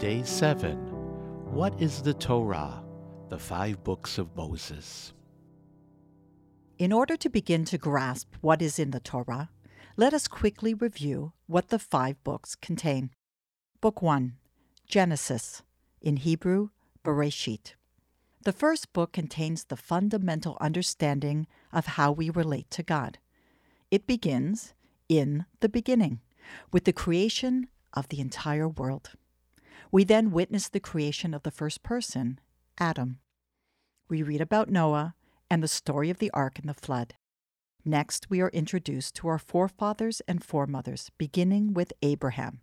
Day 7 What is the Torah? The Five Books of Moses. In order to begin to grasp what is in the Torah, let us quickly review what the five books contain. Book 1 Genesis, in Hebrew, Bereshit. The first book contains the fundamental understanding of how we relate to God. It begins in the beginning with the creation of the entire world. We then witness the creation of the first person, Adam. We read about Noah and the story of the ark and the flood. Next, we are introduced to our forefathers and foremothers, beginning with Abraham,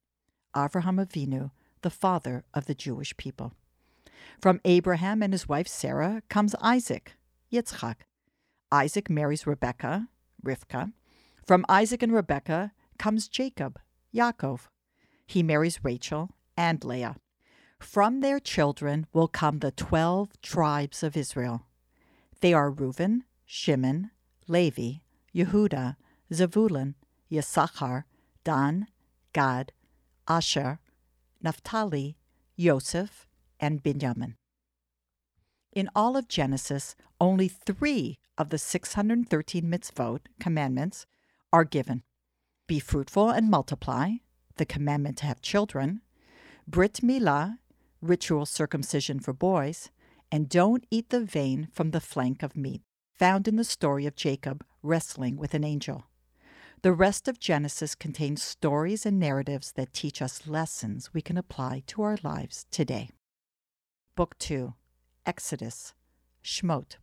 Avraham Avinu, the father of the Jewish people. From Abraham and his wife Sarah comes Isaac, Yitzchak. Isaac marries Rebekah, Rivka. From Isaac and Rebekah comes Jacob, Yaakov. He marries Rachel and Leah. From their children will come the twelve tribes of Israel. They are Reuben, Shimon, Levi, Yehuda, Zebulun, Yisachar, Dan, Gad, Asher, Naphtali, Yosef, and Binyamin. In all of Genesis, only three of the 613 mitzvot, commandments, are given Be fruitful and multiply, the commandment to have children, Brit Milah, ritual circumcision for boys, and don't eat the vein from the flank of meat, found in the story of Jacob wrestling with an angel. The rest of Genesis contains stories and narratives that teach us lessons we can apply to our lives today. Book 2 Exodus Shmot.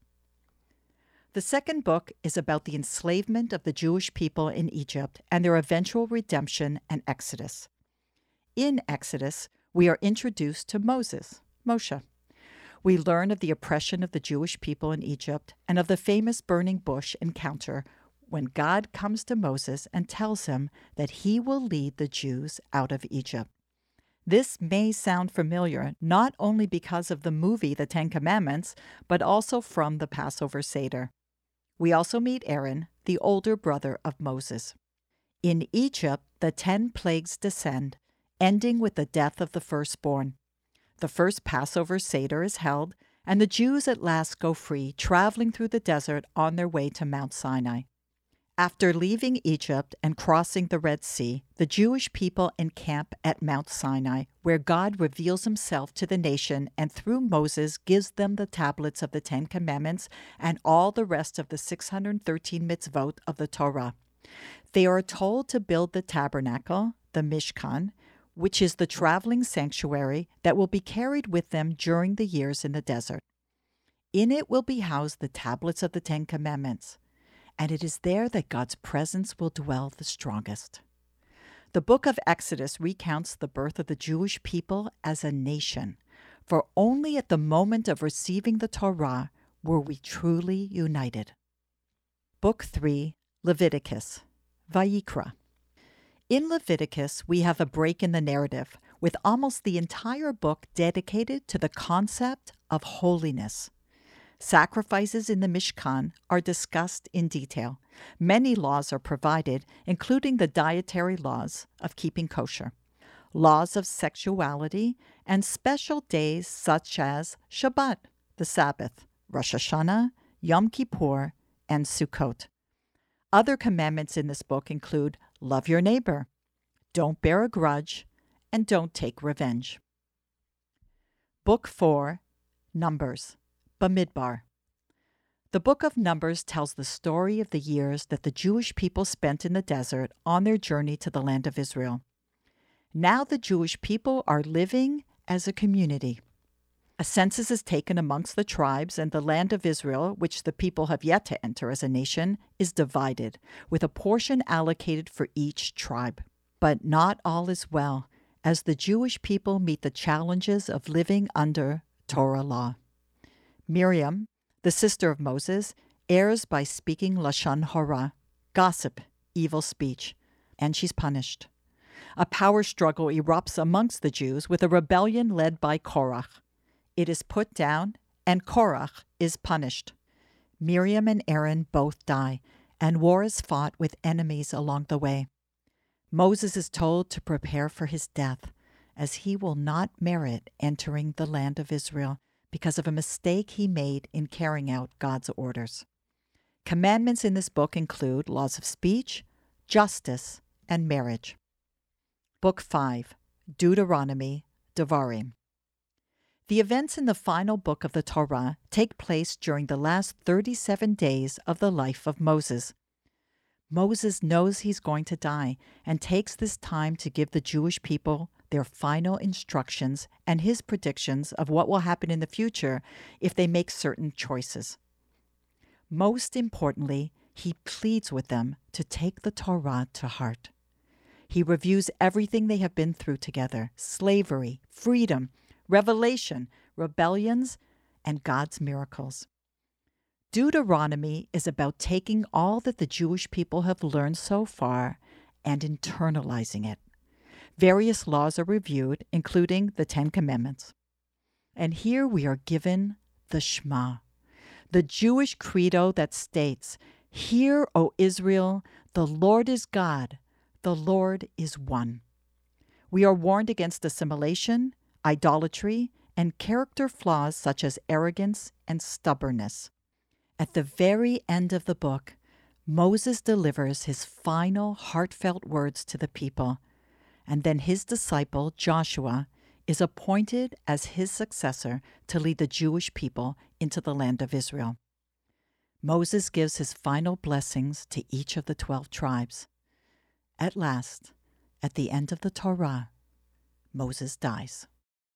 The second book is about the enslavement of the Jewish people in Egypt and their eventual redemption and exodus. In Exodus, we are introduced to Moses, Moshe. We learn of the oppression of the Jewish people in Egypt and of the famous burning bush encounter when God comes to Moses and tells him that he will lead the Jews out of Egypt. This may sound familiar not only because of the movie The Ten Commandments, but also from the Passover Seder. We also meet Aaron, the older brother of Moses. In Egypt, the ten plagues descend, ending with the death of the firstborn. The first Passover Seder is held, and the Jews at last go free, traveling through the desert on their way to Mount Sinai. After leaving Egypt and crossing the Red Sea, the Jewish people encamp at Mount Sinai, where God reveals himself to the nation and through Moses gives them the tablets of the Ten Commandments and all the rest of the 613 mitzvot of the Torah. They are told to build the tabernacle, the Mishkan, which is the traveling sanctuary that will be carried with them during the years in the desert. In it will be housed the tablets of the Ten Commandments and it is there that God's presence will dwell the strongest. The book of Exodus recounts the birth of the Jewish people as a nation, for only at the moment of receiving the Torah were we truly united. Book 3, Leviticus, Vayikra. In Leviticus, we have a break in the narrative, with almost the entire book dedicated to the concept of holiness. Sacrifices in the Mishkan are discussed in detail. Many laws are provided, including the dietary laws of keeping kosher, laws of sexuality, and special days such as Shabbat, the Sabbath, Rosh Hashanah, Yom Kippur, and Sukkot. Other commandments in this book include love your neighbor, don't bear a grudge, and don't take revenge. Book 4 Numbers Bamidbar. The book of Numbers tells the story of the years that the Jewish people spent in the desert on their journey to the land of Israel. Now the Jewish people are living as a community. A census is taken amongst the tribes, and the land of Israel, which the people have yet to enter as a nation, is divided, with a portion allocated for each tribe. But not all is well, as the Jewish people meet the challenges of living under Torah law. Miriam, the sister of Moses, errs by speaking Lashon Hora, gossip, evil speech, and she's punished. A power struggle erupts amongst the Jews with a rebellion led by Korach. It is put down, and Korach is punished. Miriam and Aaron both die, and war is fought with enemies along the way. Moses is told to prepare for his death, as he will not merit entering the land of Israel because of a mistake he made in carrying out God's orders. Commandments in this book include laws of speech, justice, and marriage. Book 5 Deuteronomy, Devarim. The events in the final book of the Torah take place during the last 37 days of the life of Moses. Moses knows he's going to die and takes this time to give the Jewish people their final instructions and his predictions of what will happen in the future if they make certain choices. Most importantly, he pleads with them to take the Torah to heart. He reviews everything they have been through together slavery, freedom, revelation, rebellions, and God's miracles. Deuteronomy is about taking all that the Jewish people have learned so far and internalizing it. Various laws are reviewed, including the Ten Commandments. And here we are given the Shema, the Jewish credo that states, Hear, O Israel, the Lord is God, the Lord is one. We are warned against assimilation, idolatry, and character flaws such as arrogance and stubbornness. At the very end of the book, Moses delivers his final heartfelt words to the people, and then his disciple, Joshua, is appointed as his successor to lead the Jewish people into the land of Israel. Moses gives his final blessings to each of the twelve tribes. At last, at the end of the Torah, Moses dies.